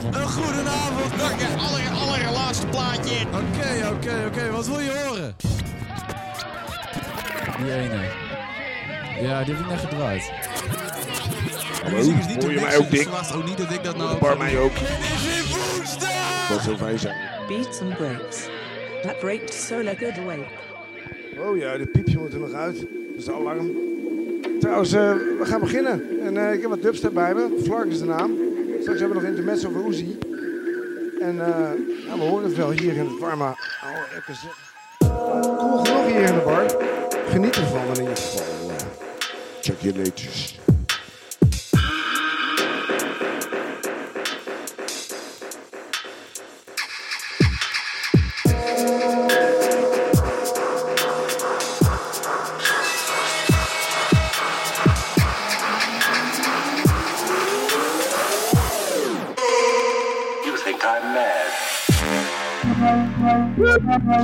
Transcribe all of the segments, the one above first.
goedenavond. Een goedenavond. Nog een aller, allerlaatste plaatje. Oké, oké, oké. Wat wil je horen? Die ene. Ja, die heb ik net gedraaid. De muziek is niet Hoor je te mij ook dik? dus verwacht ook niet dat ik dat nou... Bar mij ook. Het is weer woensdag! Dat zou fijn zijn. Beats and breaks. That breaks Solar Good away. Oh ja, de piepje moet er nog uit. Dat is de alarm. Trouwens, eh, we gaan beginnen. En eh, ik heb wat dubstep bij me. Flark is de naam. Straks hebben nog intermezzo over Uzi. En eh, we horen het wel hier in het warme oude. Cool genoeg hier in de bar. Geniet ervan in ieder geval. Check je leedjes. The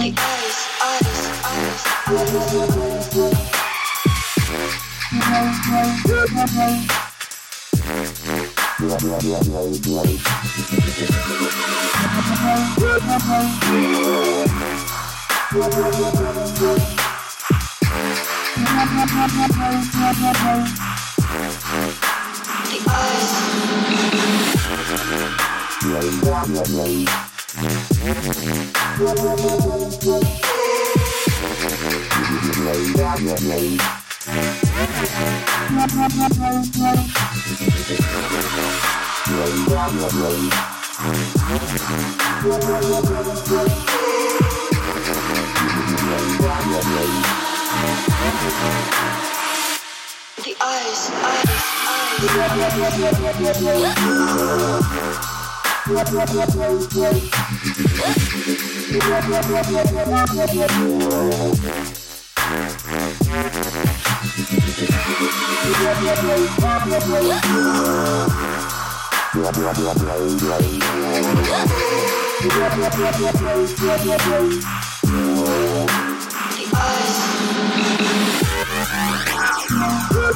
eyes, the eyes. Eyes, eyes, eyes.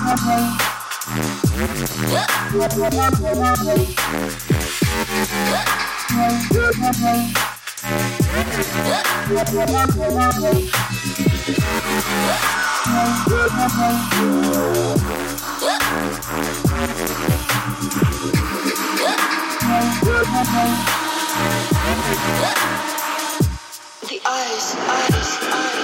The eyes. The eyes, eyes, eyes.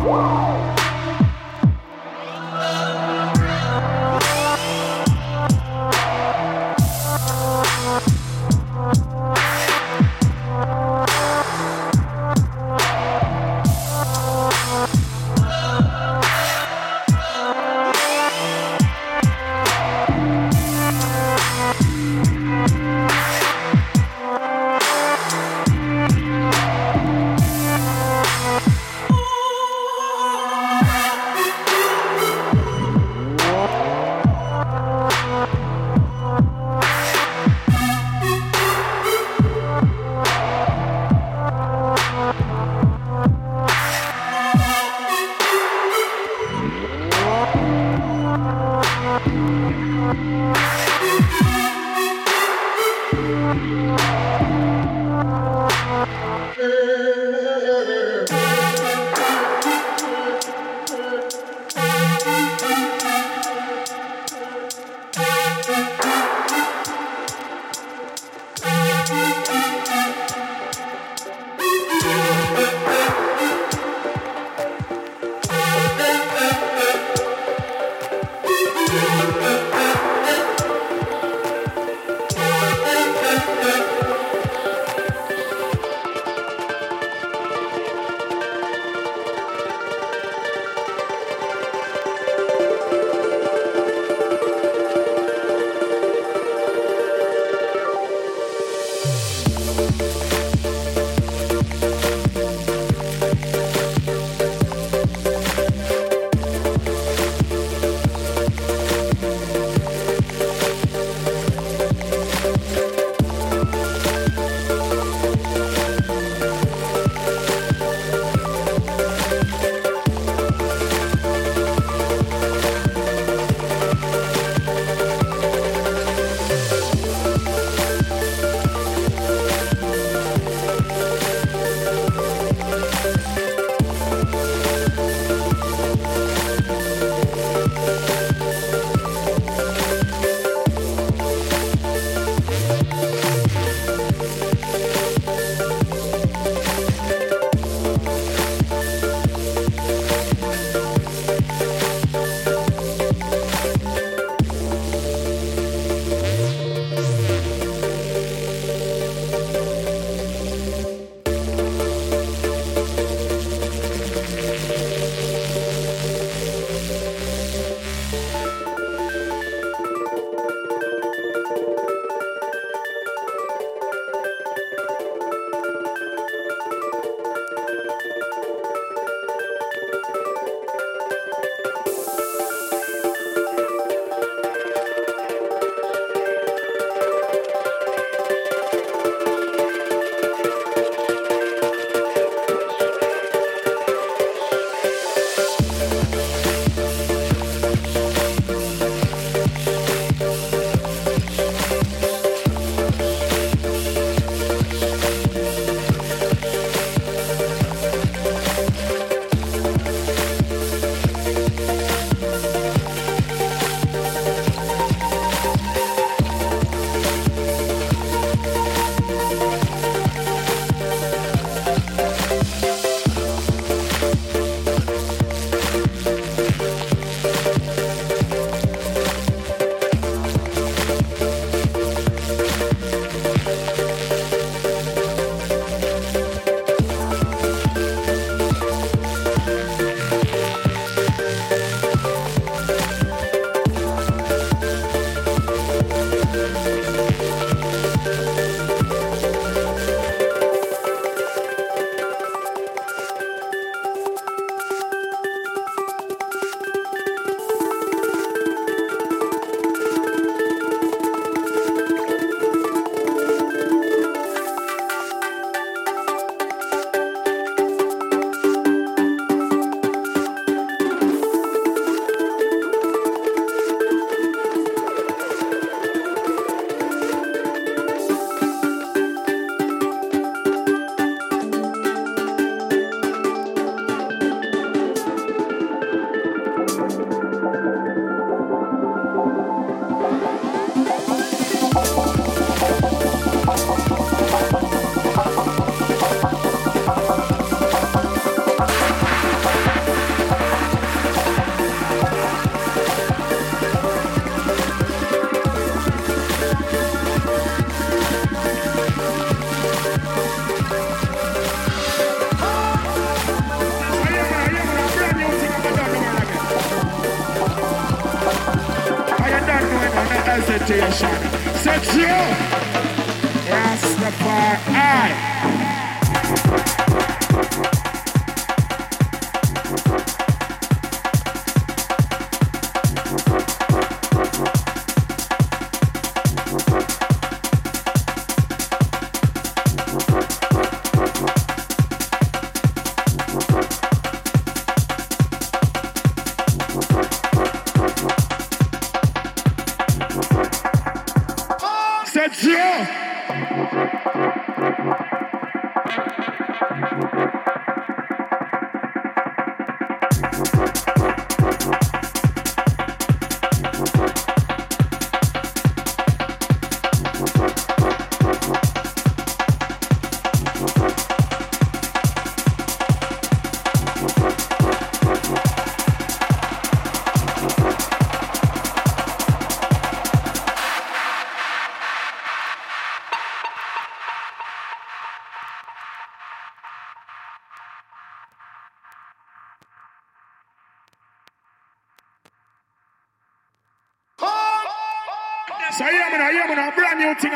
Thank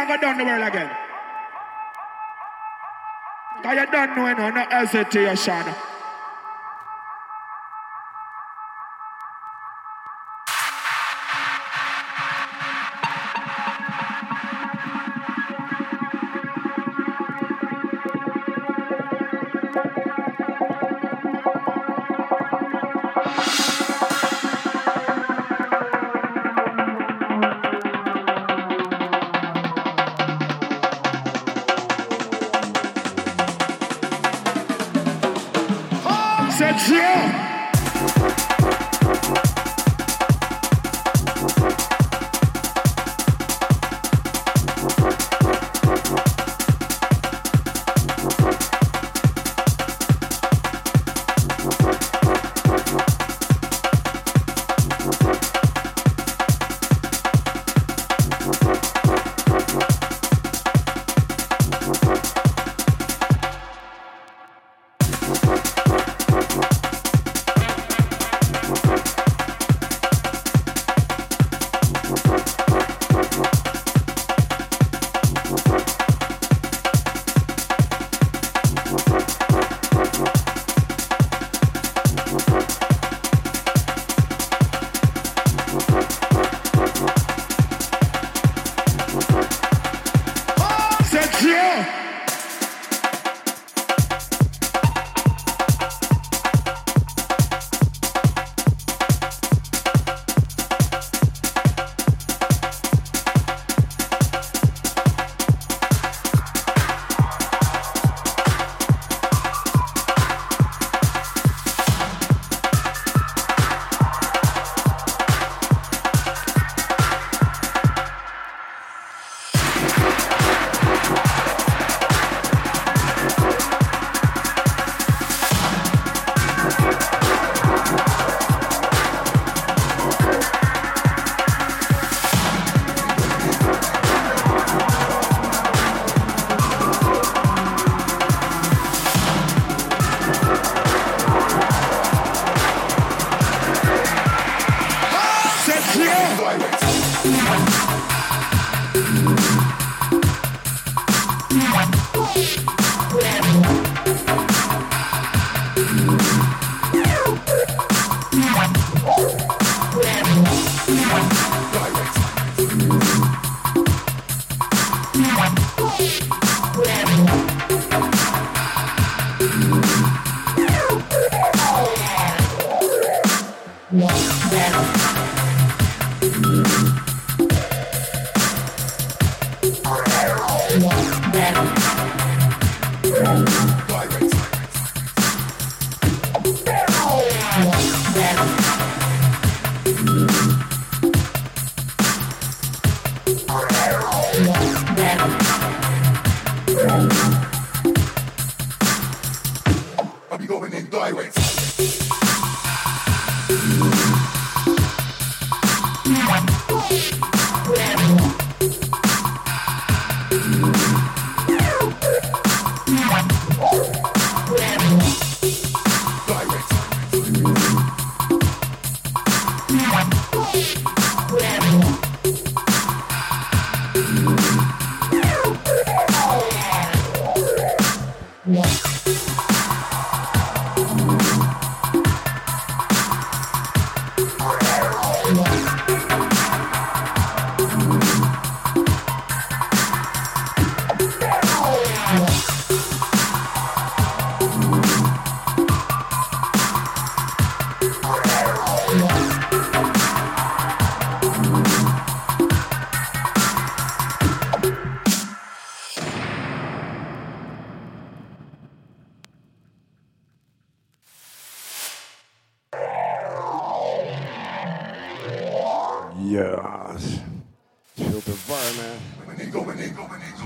I got done the world again. Cause you don't know, you know, no hesitation.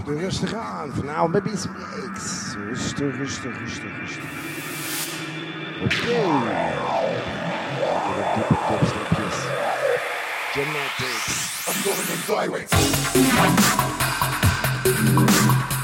Doe rustig aan. Vanavond met iets X. Rustig, rustig, rustig, rustig. Oké. Wat diepe dubstepjes. Genetics. I'm going in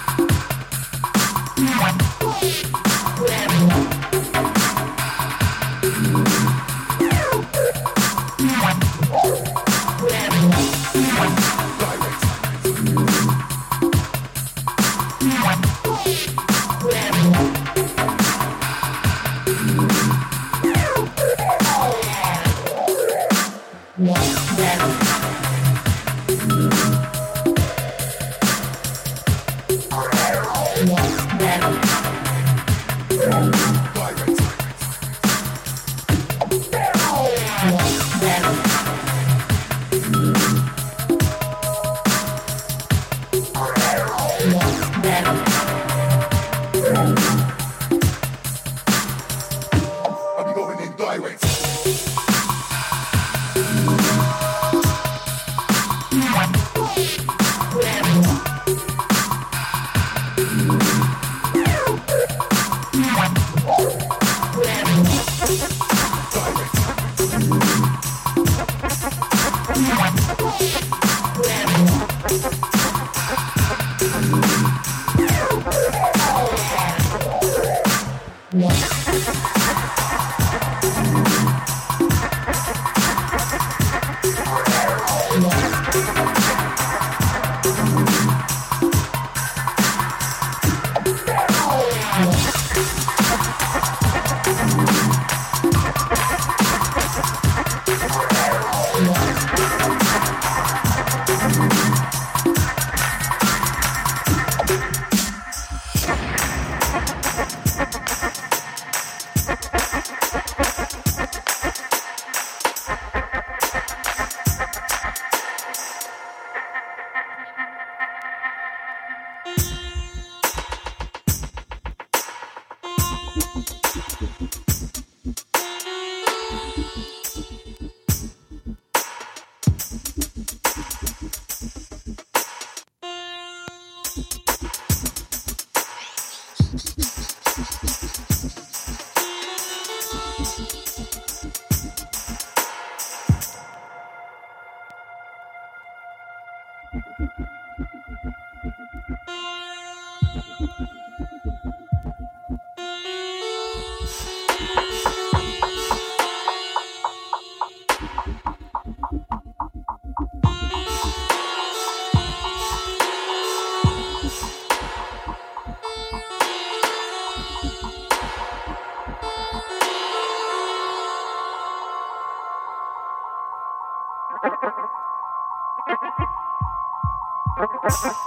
ha ha ha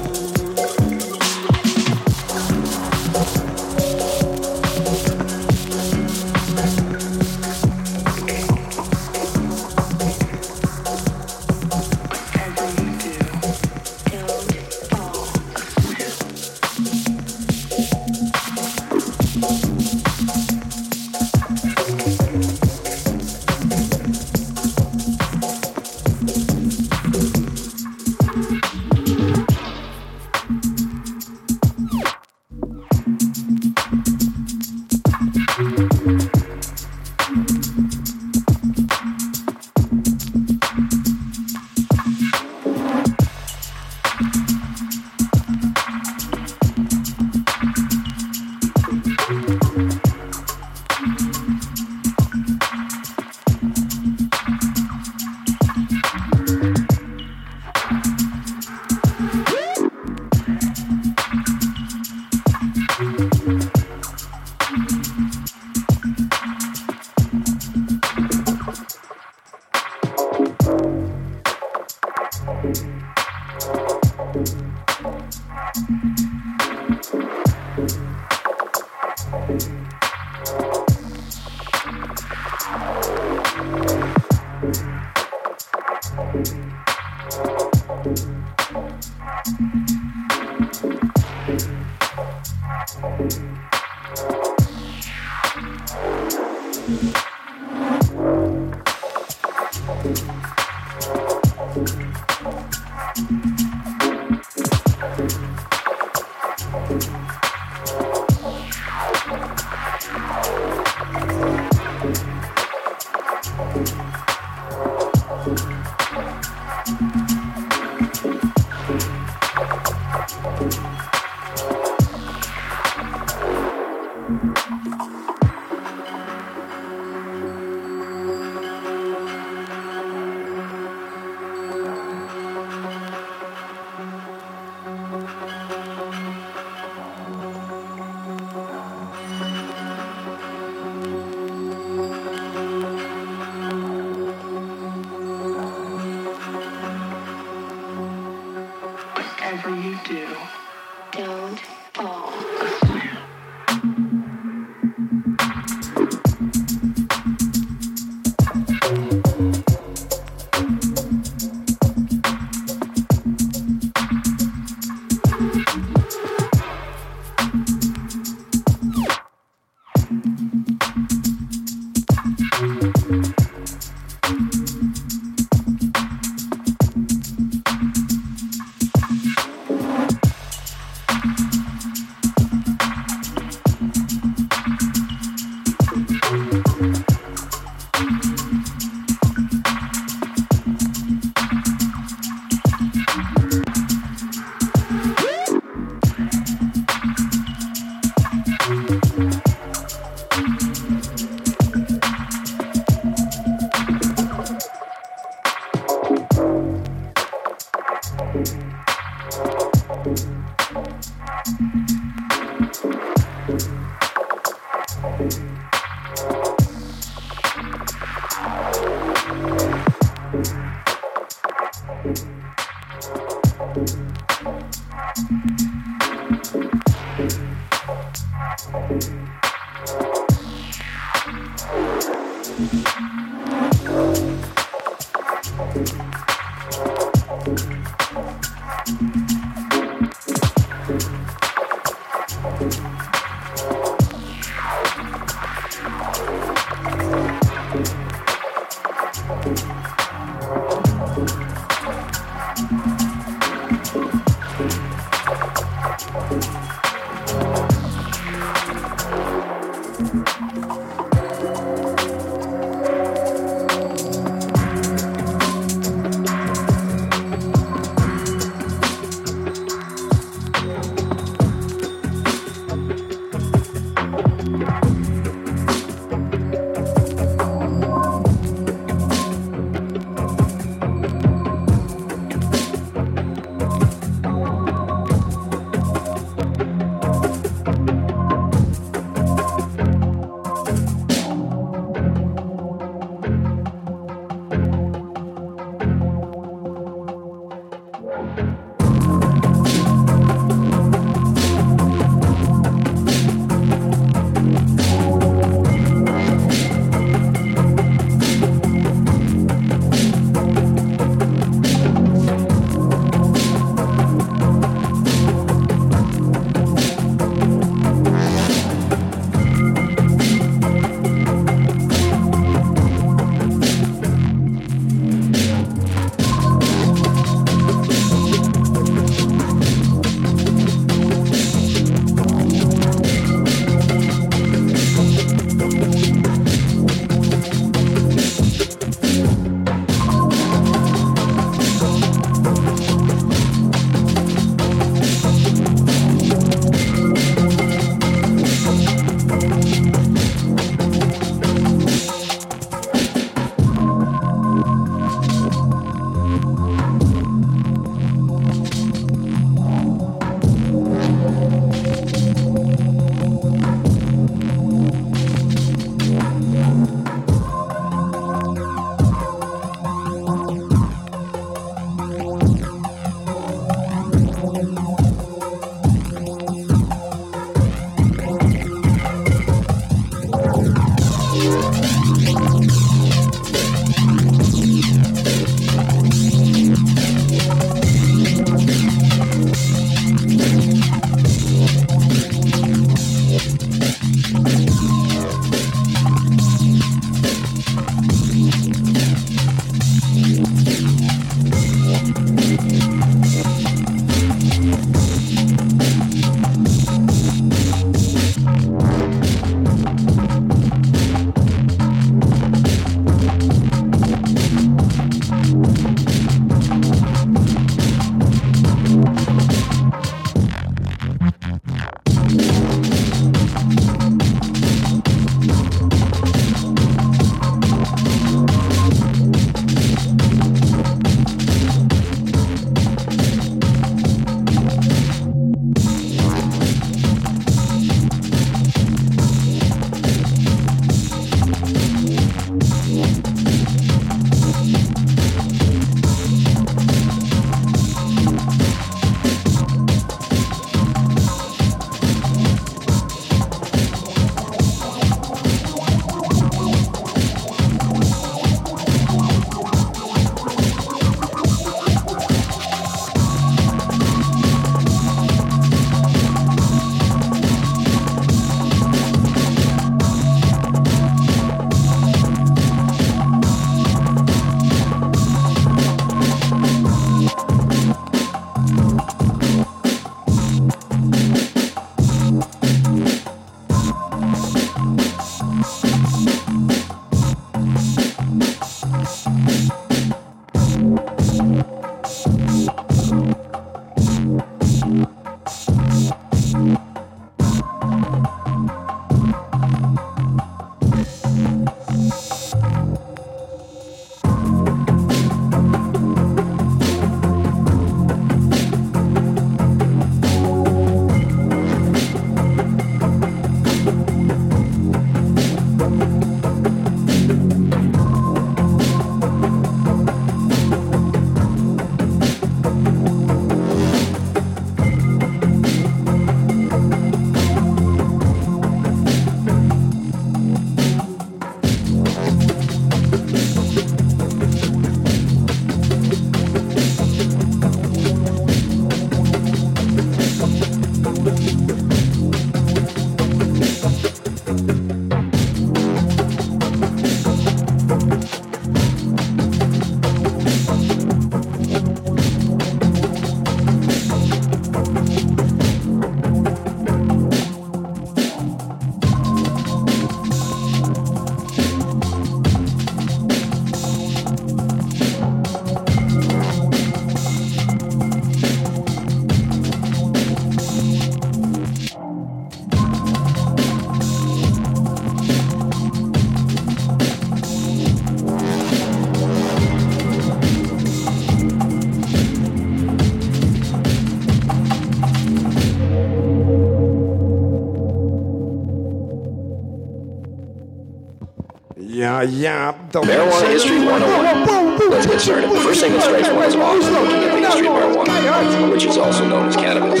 Marijuana History 101. Let's get started. The first thing that strikes one as odd when looking at the history of marijuana, which is also known as cannabis,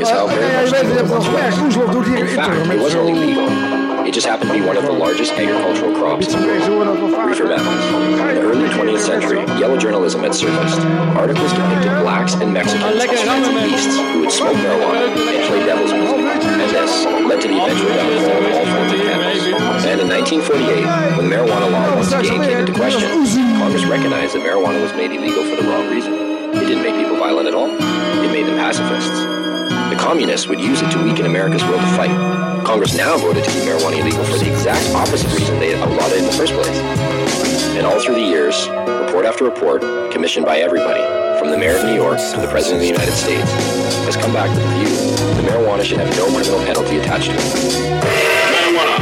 is how very much weet, je the hebt wel world gemerkt, was. Oeslof doet In fact, it wasn't only legal. It just happened to be one of the largest agricultural crops in the world. Mensen horen Reefer vaker. In the early 20th century, yellow journalism had surfaced. Articles depicted blacks and Mexicans as fancy beasts who would smoke marijuana and play devil's music. And this led to the eventual downfall of all forms of cannabis. And in 1948, when marijuana law once again came into question, Congress recognized that marijuana was made illegal for the wrong reason. It didn't make people violent at all. It made them pacifists. The communists would use it to weaken America's will to fight. Congress now voted to keep marijuana illegal for the exact opposite reason they outlawed it in the first place. And all through the years, report after report, commissioned by everybody, from the mayor of New York to the president of the United States, has come back with the view that marijuana should have no criminal penalty attached to it.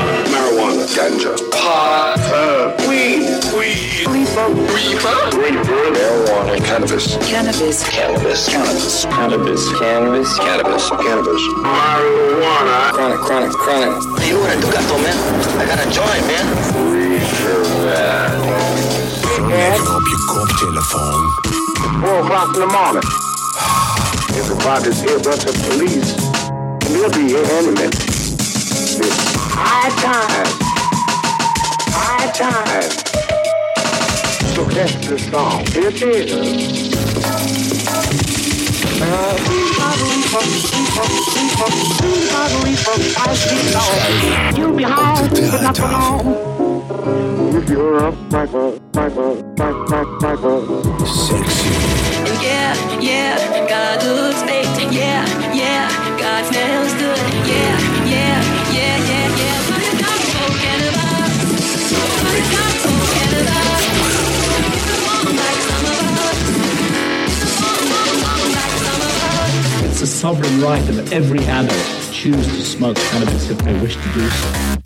Marijuana. Marijuana. Ganja. Pot. Uh, weed. Weed. Reefer. Reefer. Reefer. Marijuana, Cannabis. Cannabis. cannabis, cannabis, cannabis, cannabis, cannabis, Cannabis. Marijuana. chronic, chronic, chronic. You know what I do, Gato, man? I got a joint, man. Lekker op je koptelefoon. Four o'clock in the morning. Everybody's earbuds of police. And they'll be here any minute. It's high time. High time. So that's the song. Here it is. You'll be home, but not for long. If you're a sniper, sniper, sniper, sniper. Yeah, sovereign right of every adult to choose to smoke cannabis if they wish to do so.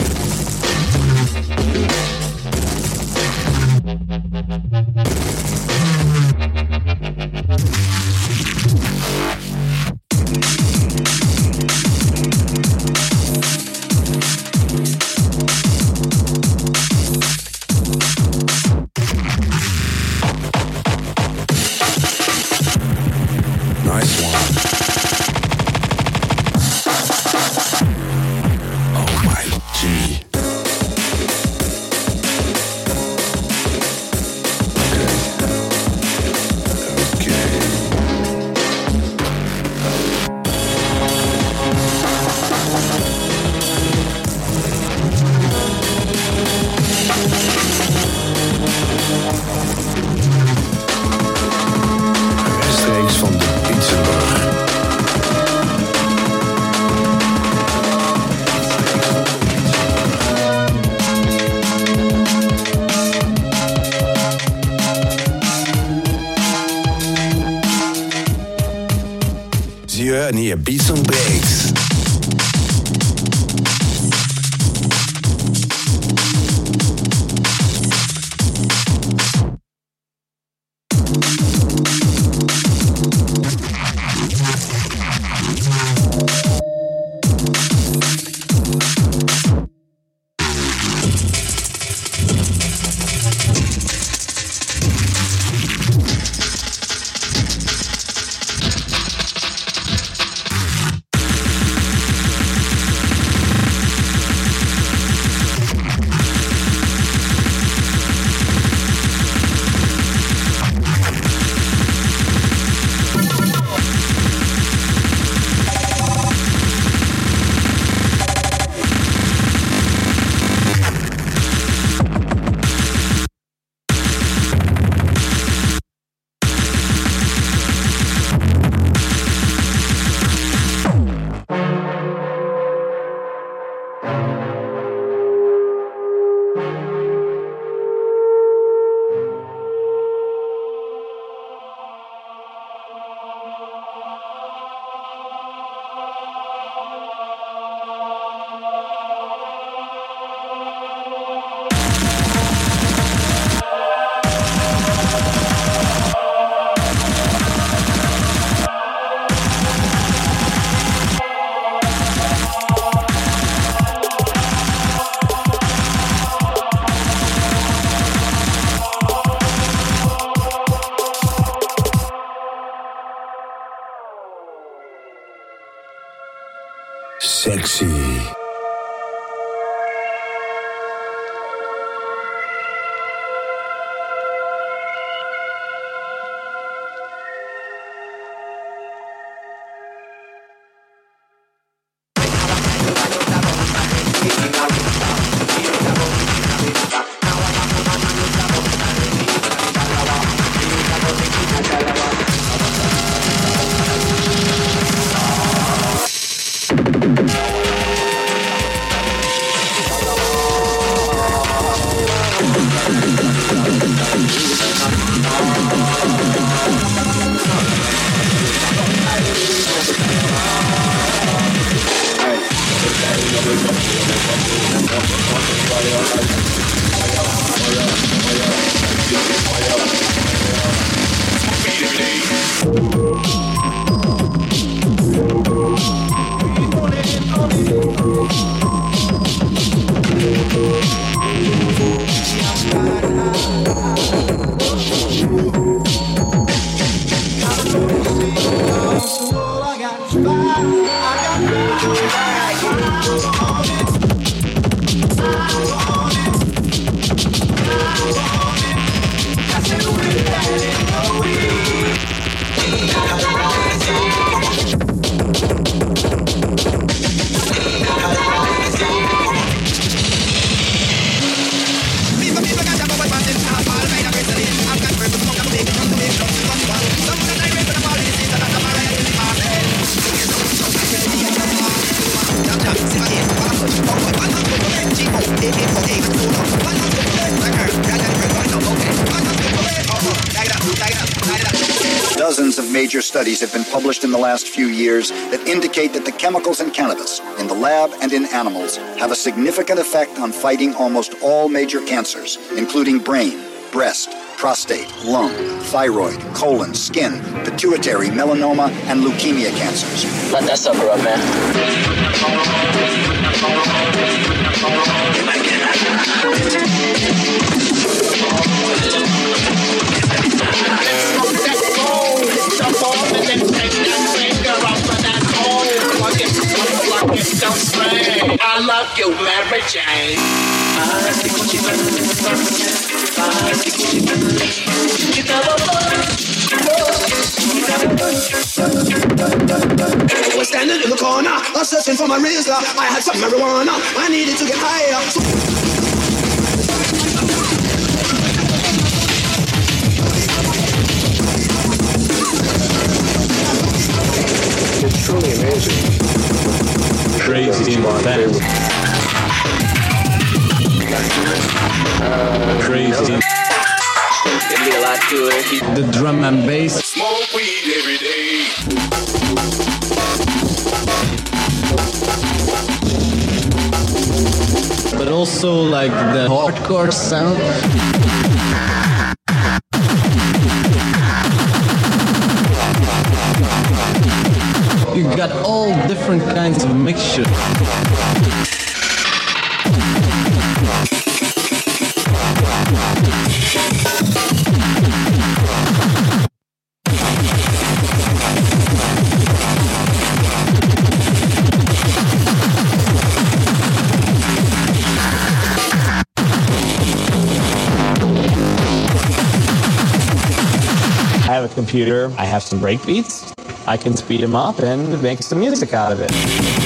Sexy. Few years that indicate that the chemicals in cannabis, in the lab and in animals, have a significant effect on fighting almost all major cancers, including brain, breast, prostate, lung, thyroid, colon, skin, pituitary, melanoma, and leukemia cancers. Let that sucker up, man. I love you, Mary Jane. I was standing in the corner, I was searching for my razor. I had some marijuana, I needed to get higher. It's truly amazing. Crazy event. Crazy. Give me a lot to it. The drum and bass. Smoke weed every day. but also like the hardcore sound. Different kinds of mixture. I have a computer, I have some break beats, I can speed them up and make some music out of it.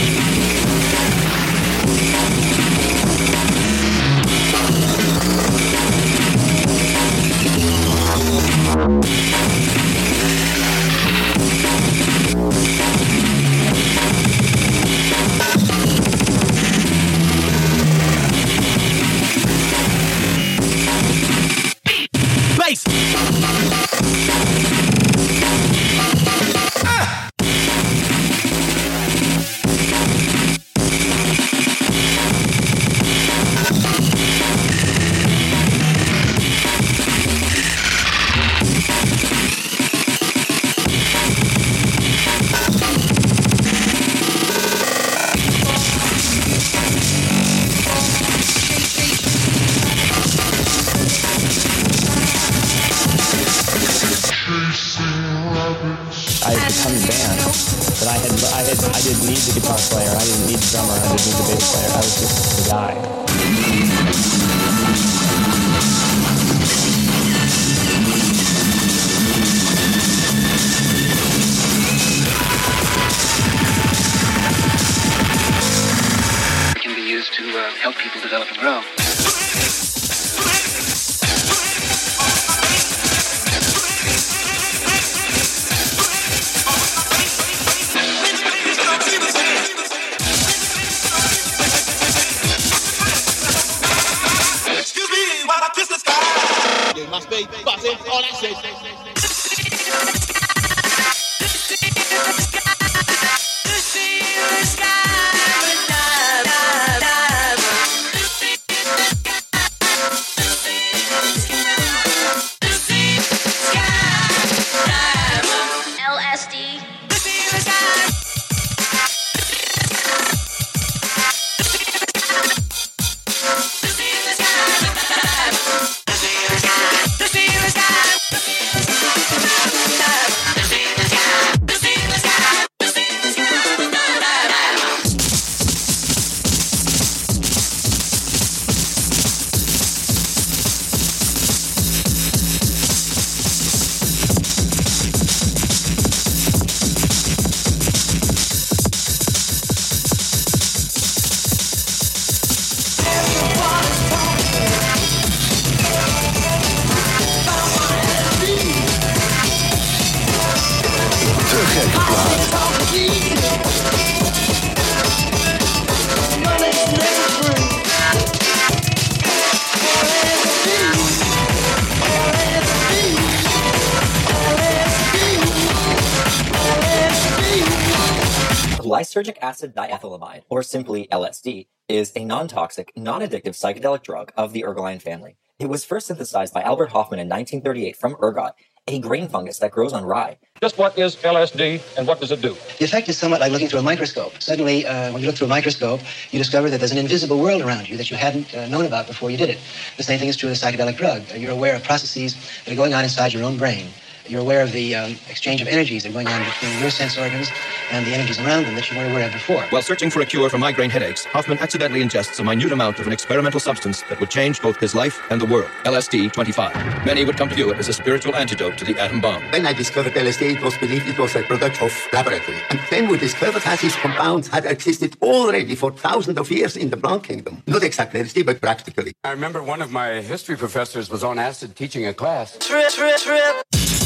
Simply LSD, is a non-toxic, non-addictive psychedelic drug of the ergoline family. It was first synthesized by Albert Hofmann in 1938 from ergot, a grain fungus that grows on rye. Just what is LSD and what does it do? The effect is somewhat like looking through a microscope. Suddenly, uh, when you look through a microscope, you discover that there's an invisible world around you that you hadn't uh, known about before you did it. The same thing is true of a psychedelic drug. You're aware of processes that are going on inside your own brain. You're aware of the um, exchange of energies that are going on between your sense organs and the energies around them that you weren't aware of before. While searching for a cure for migraine headaches, Hofmann accidentally ingests a minute amount of an experimental substance that would change both his life and the world. LSD 25. Many would come to view it as a spiritual antidote to the atom bomb. When I discovered LSD, it was believed it was a product of laboratory. And then we discovered that these compounds had existed already for thousands of years in the plant kingdom. Not exactly LSD, but practically. I remember one of my history professors was on acid teaching a class. Trip, trip, trip.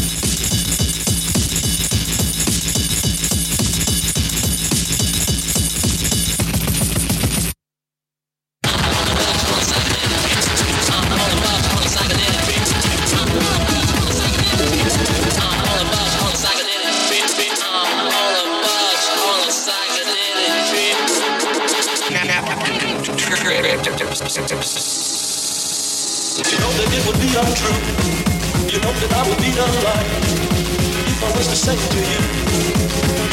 You know that it would be untrue. You know that I would be a liar if I was to say to you,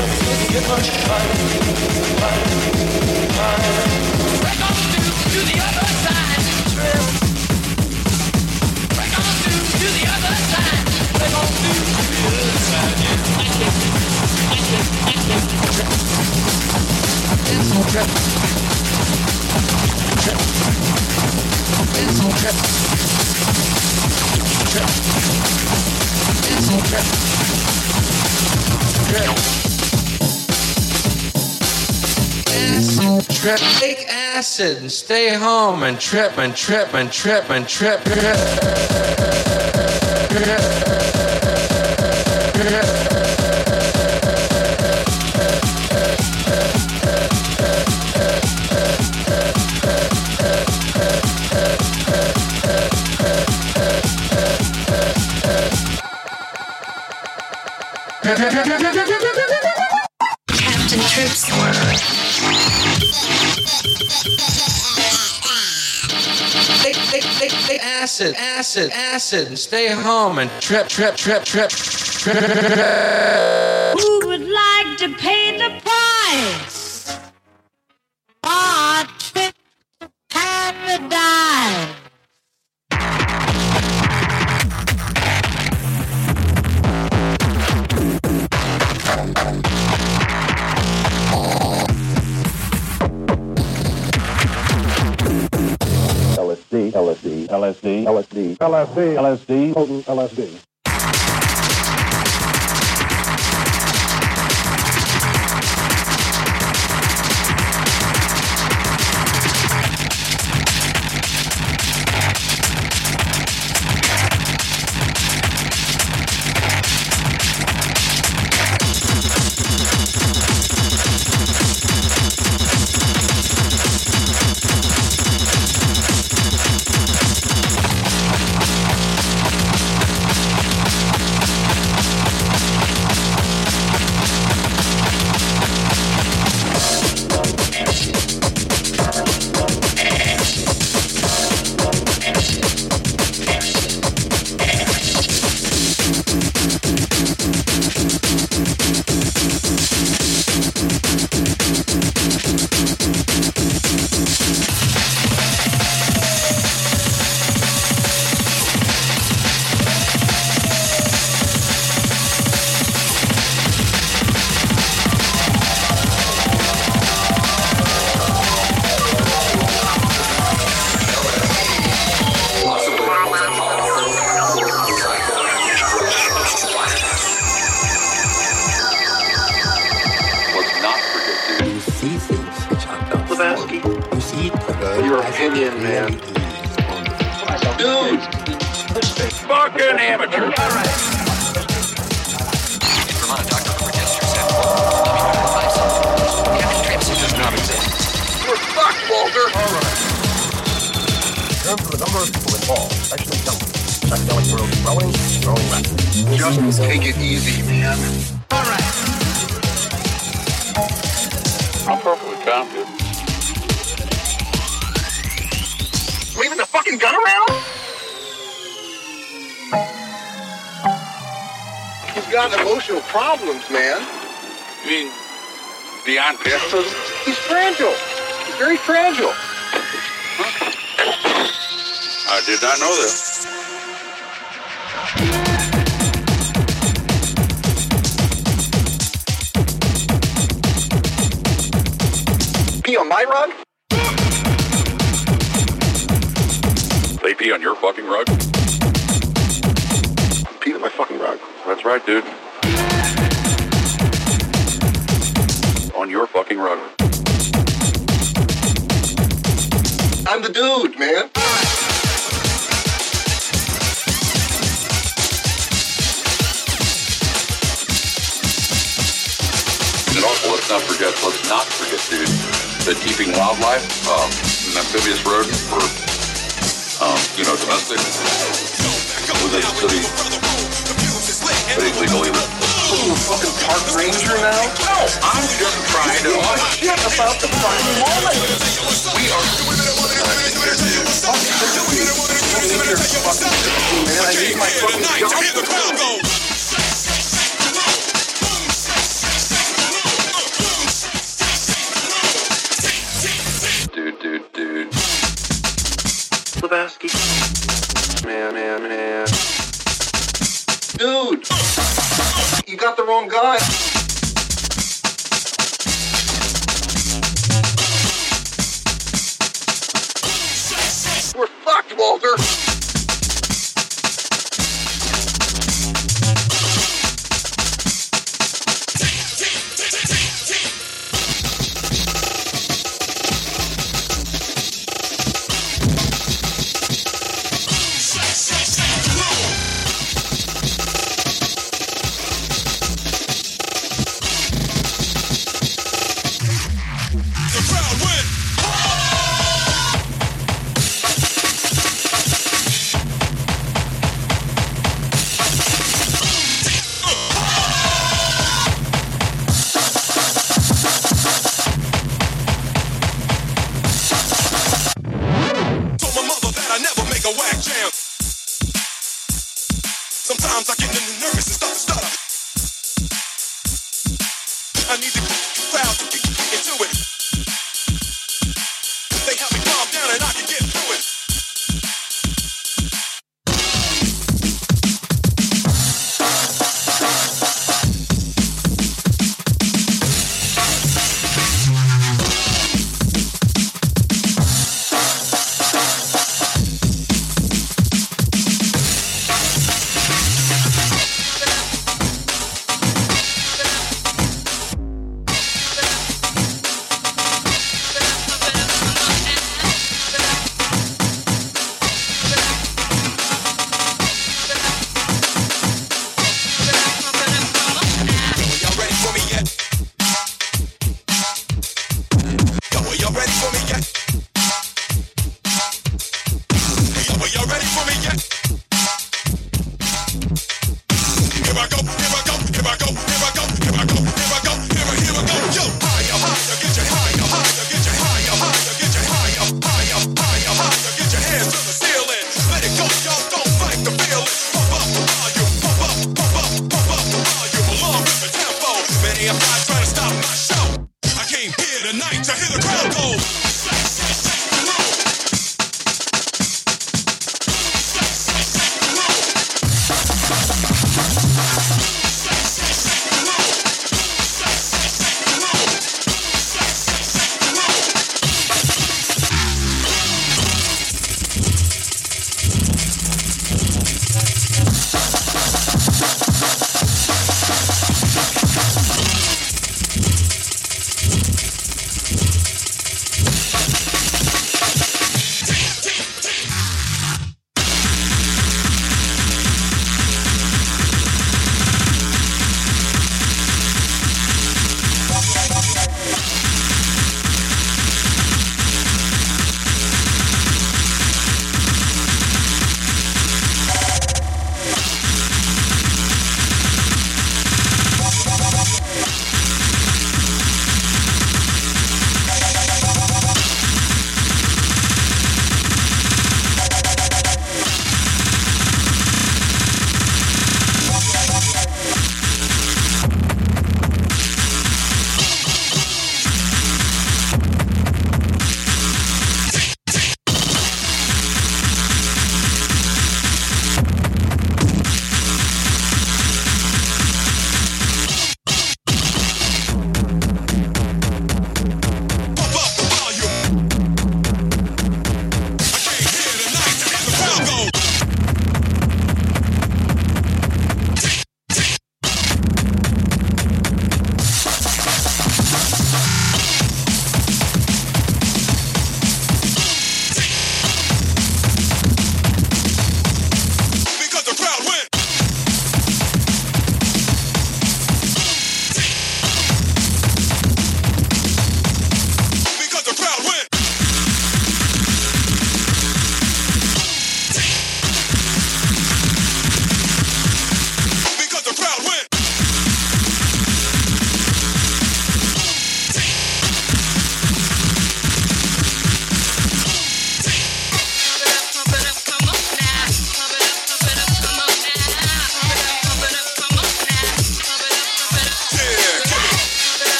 everything can get much higher, higher, higher. Break on through to the other side. Break on through to the other side. Break on through to the other side. Yeah. Take acid and stay home and trip and trip and trip and trip. trip. Captain Trips. Take, take, take, take acid, acid, acid, and stay home and trip, trip, trip, trip, trip. LSD, LSD, potent LSD.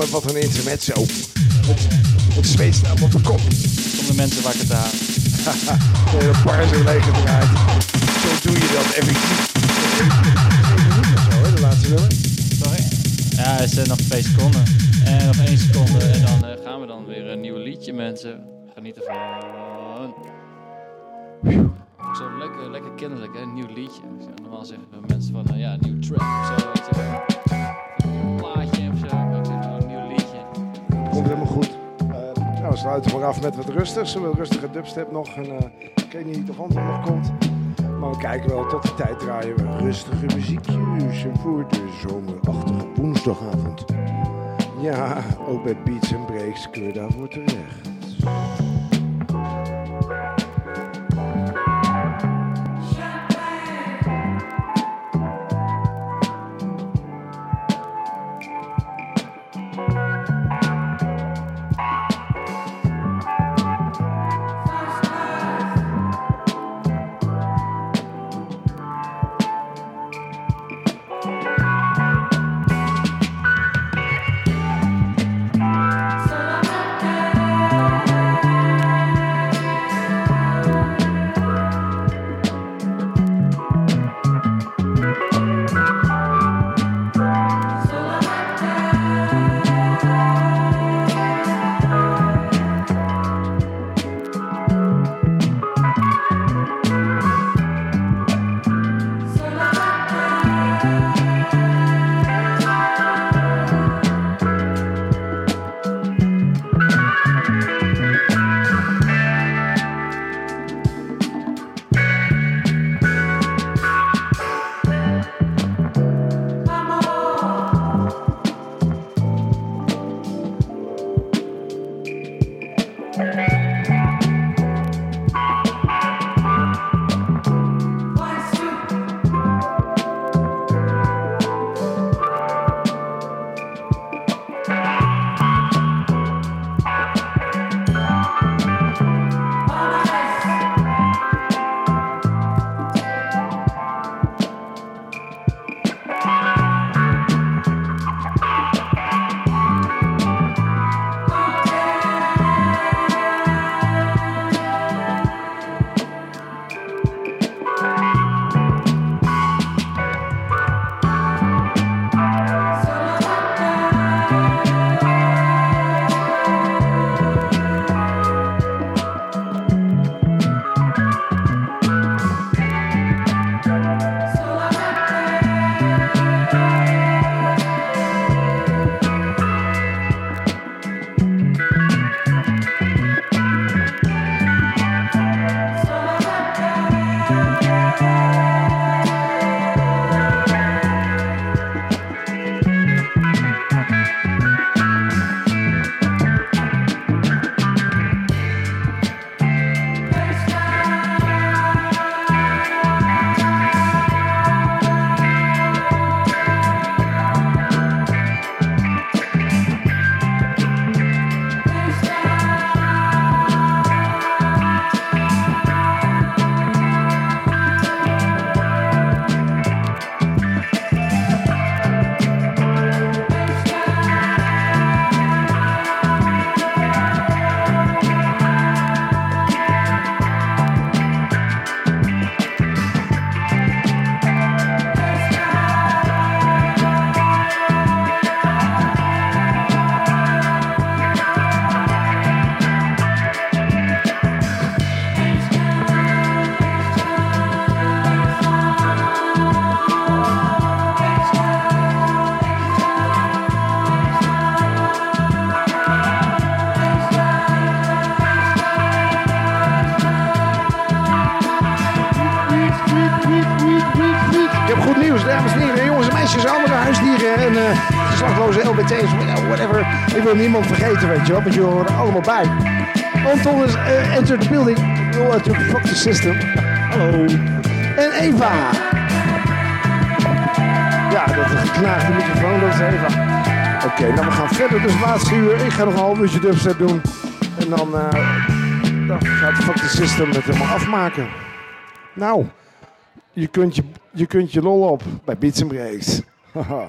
Jongen, wat een internet zo. Het, zweet staat op de kop. Om de mensen wakker te houden. De bar zo leeg gedraaid. Zo doe je dat effectief. Zo, hè, de laatste nummer. Sorry? Ja, het is eh, nog twee seconden. En nog één seconde en dan eh, gaan we dan weer een nieuw liedje, mensen. Geniet ervan. Zo lekker, lekker kinderlijk, hè? Een nieuw liedje. Normaal zeggen mensen van, eh, ja, een nieuw track of zo, weet je wel. Een plaatje helemaal goed. Eh, nou, we sluiten maar af met wat rustigs. Een rustige dubstep nog. En, eh, ik weet niet of antwoord nog komt. Maar we kijken wel. Tot die tijd draaien we rustige muziekjes. Voor de zomerachtige woensdagavond. Ja, ook met beats en breaks kun je daarvoor terecht. LBT's, whatever. Ik wil niemand vergeten, weet je wel, want jullie horen allemaal bij. Anton is uh, entered the building. Will uh, to fuck the system. Hallo. En Eva. Ja, dat is geknaagde microfoon, dat is Eva. Oké, nou we gaan verder, dus laatste uur. Ik ga nog een half uurtje dubstep doen. En dan, eh dan gaat de fuck the system het helemaal afmaken. Nou, je kunt je, je kunt je lol op bij Beats and. Haha.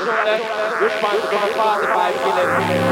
Destinazione Bushman come fate 5 km.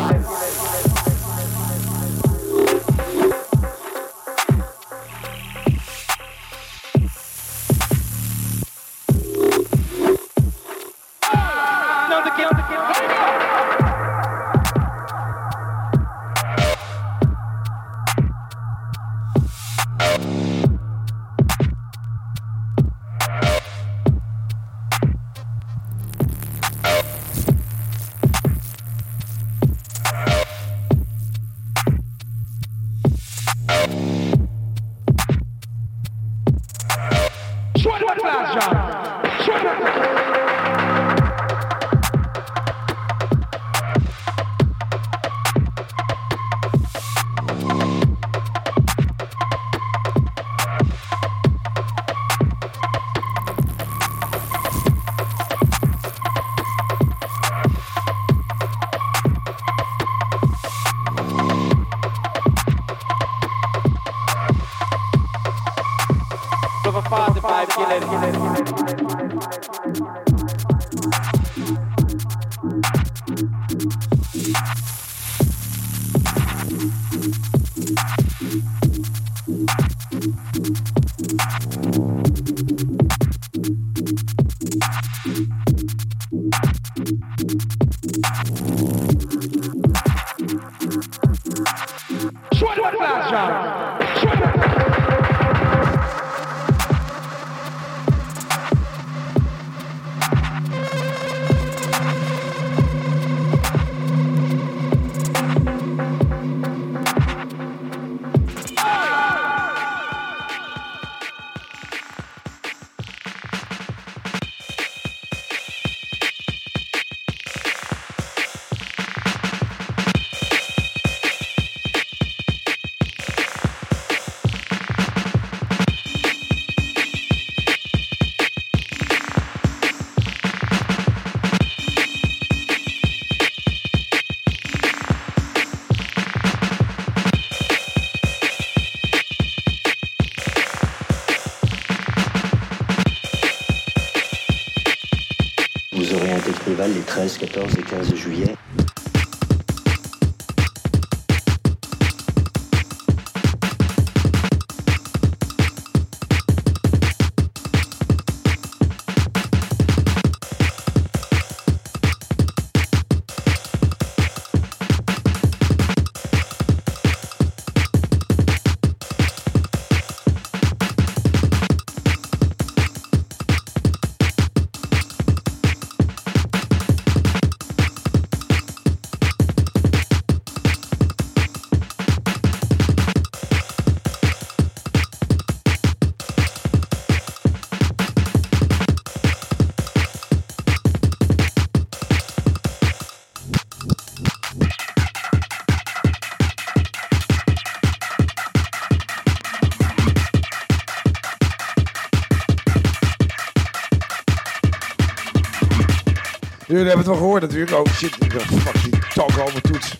Jullie hebben het wel gehoord natuurlijk. Oh shit, ik fuck die talk over toets.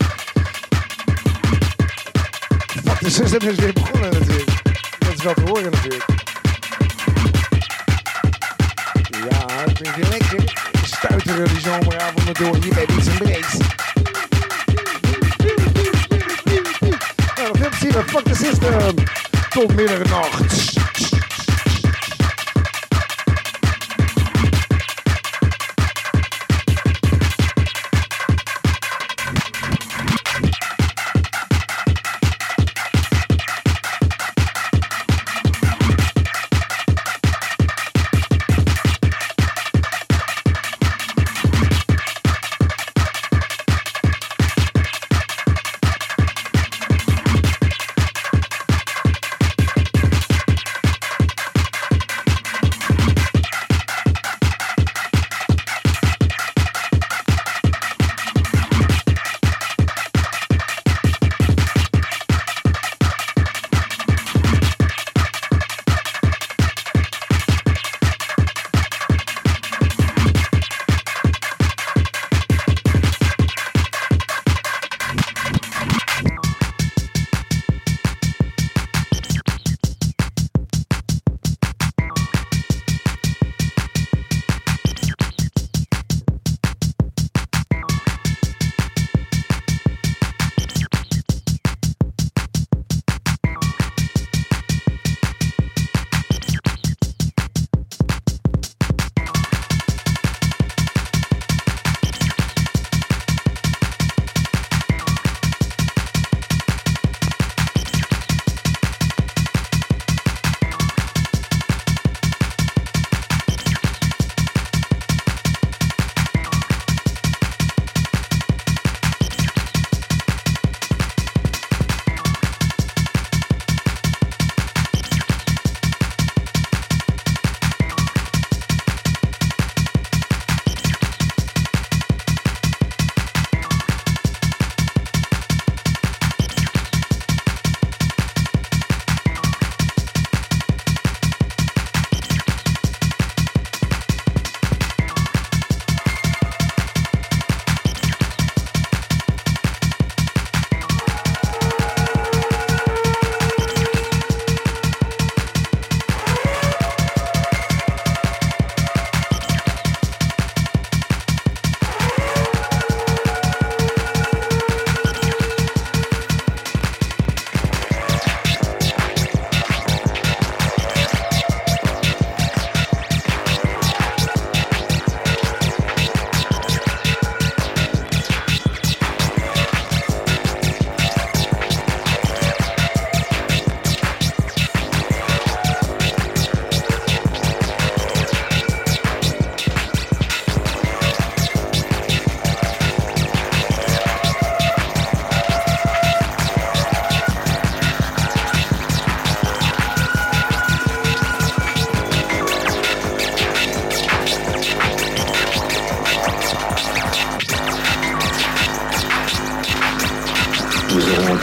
Fuck, de system is weer begonnen natuurlijk. Dat is wel te horen natuurlijk. Ja, dat klinkt weer lekker. Stuiteren die zomeravonden door hier bij Beats Breaks. Nou, even zien, fuck the system. Tot middernacht.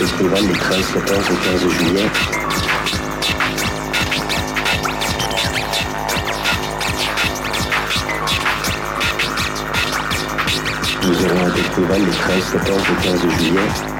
Écrivaine les 13, 14 et 15 juillet. Nous aurons un festival les 13, 14 et 15 juillet.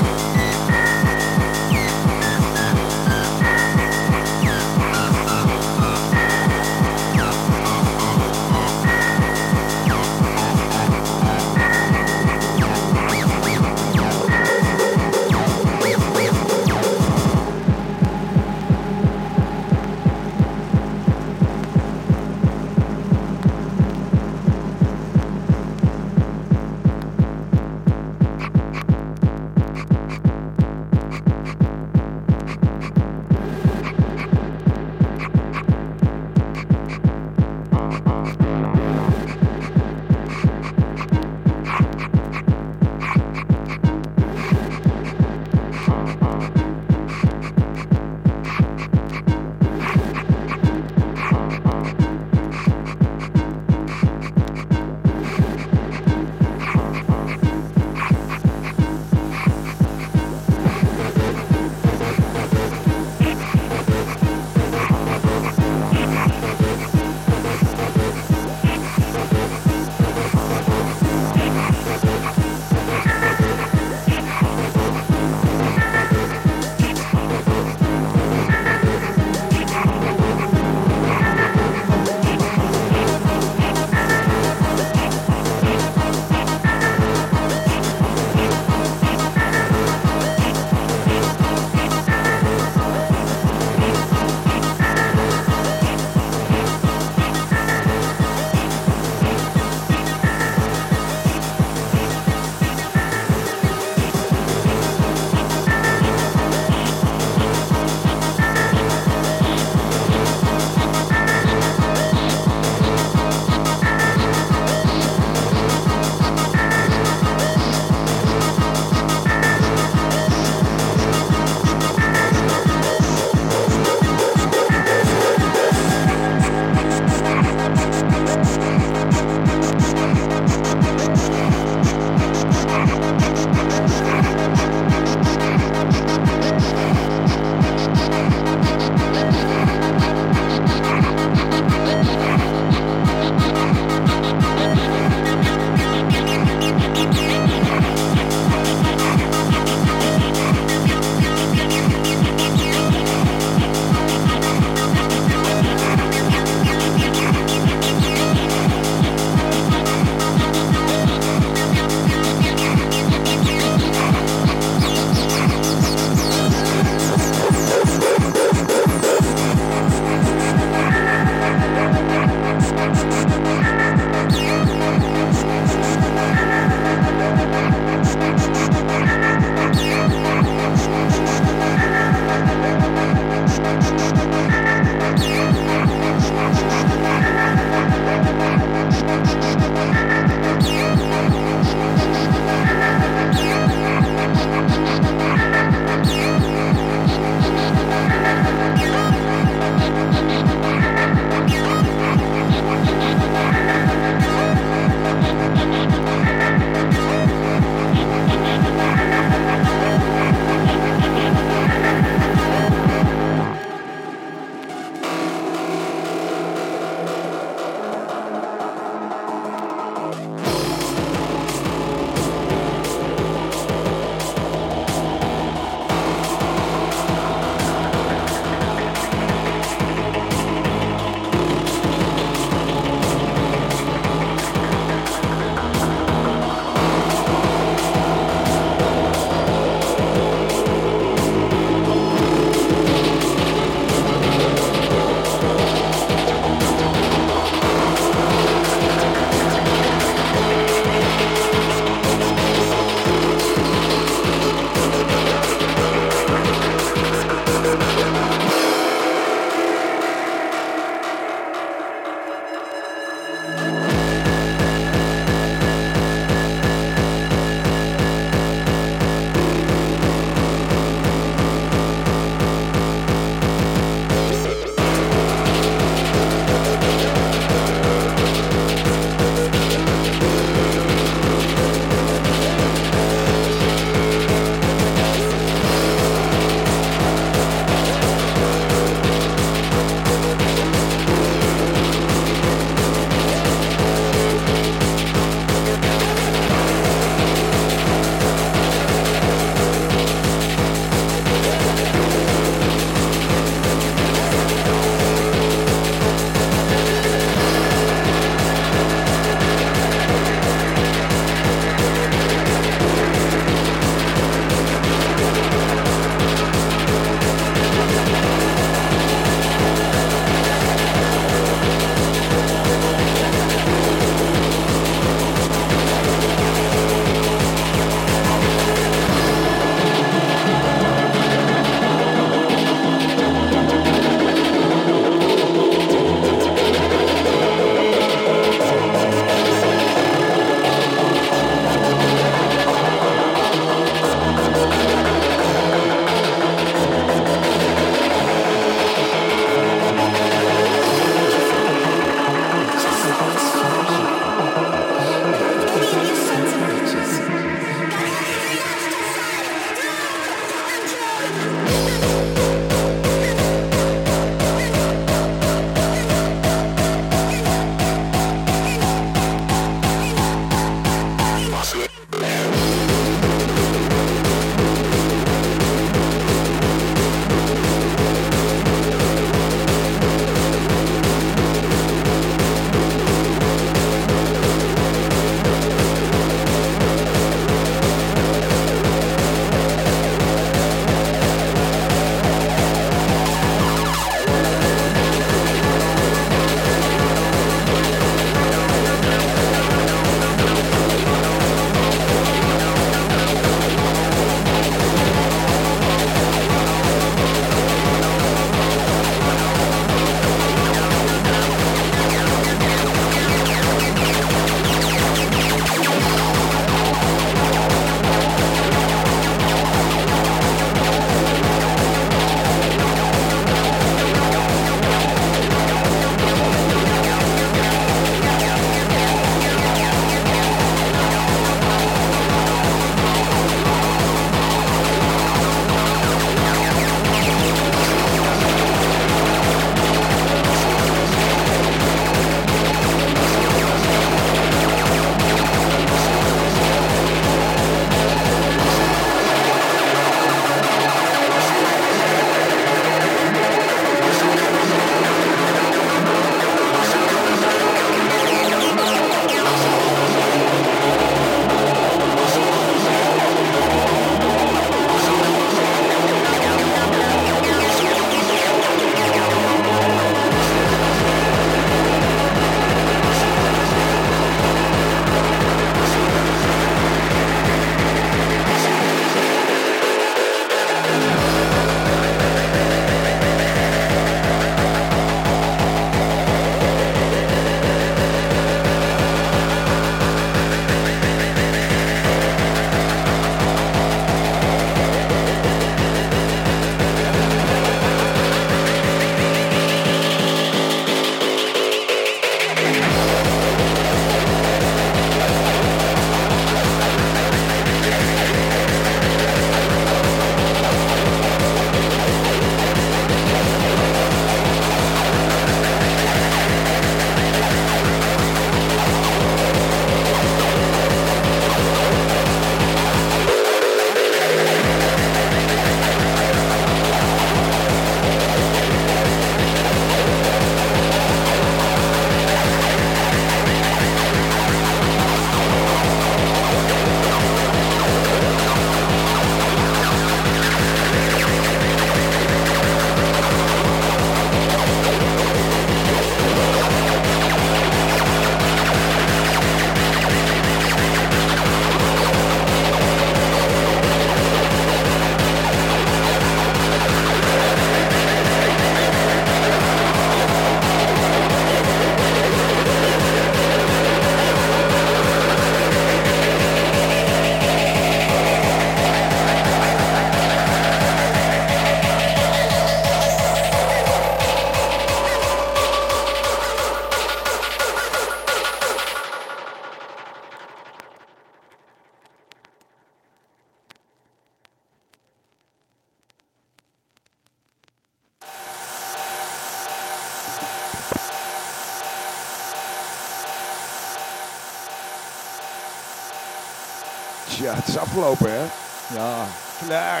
ja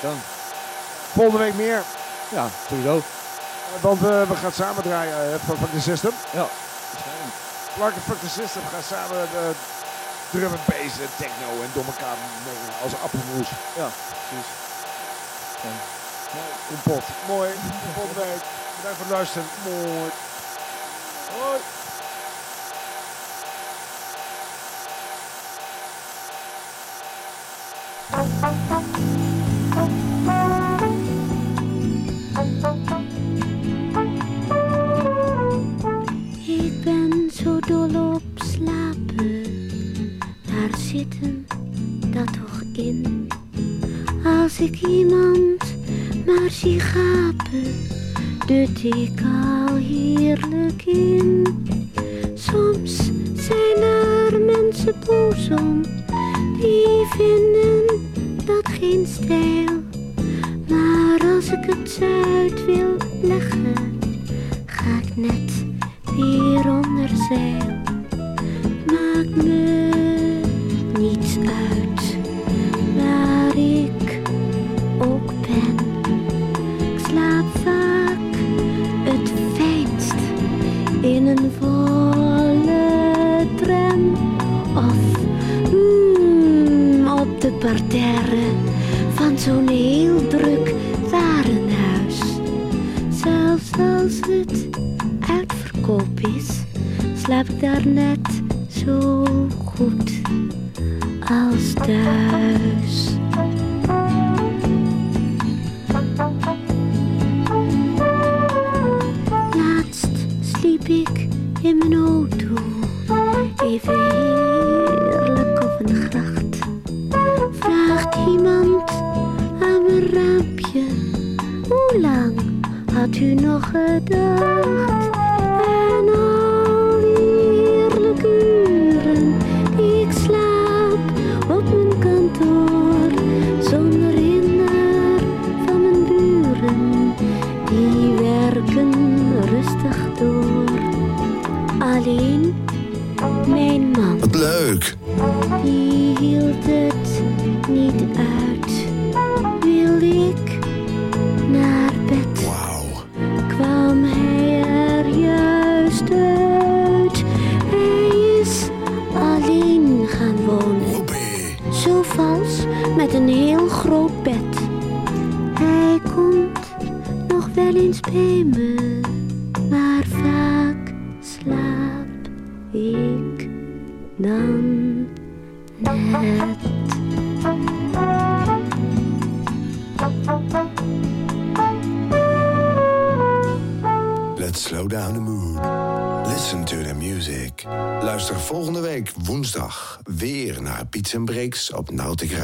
Dan volgende week meer. Ja, sowieso. Eh, want eh, we gaan samen draaien eh, het van de System. Ja, waarschijnlijk. Plakken Fuck System gaan samen uh, drum en en techno en domme elkaar mogen als appelmoes. Ja, precies. Ja. Mooi. pot. Mooi. Volgende week. Bedankt voor luisteren. Mooi. Ik ben zo dol op slapen, daar zitten dat toch in. Als ik iemand maar zie gapen, dut ik al hier X op Nautica.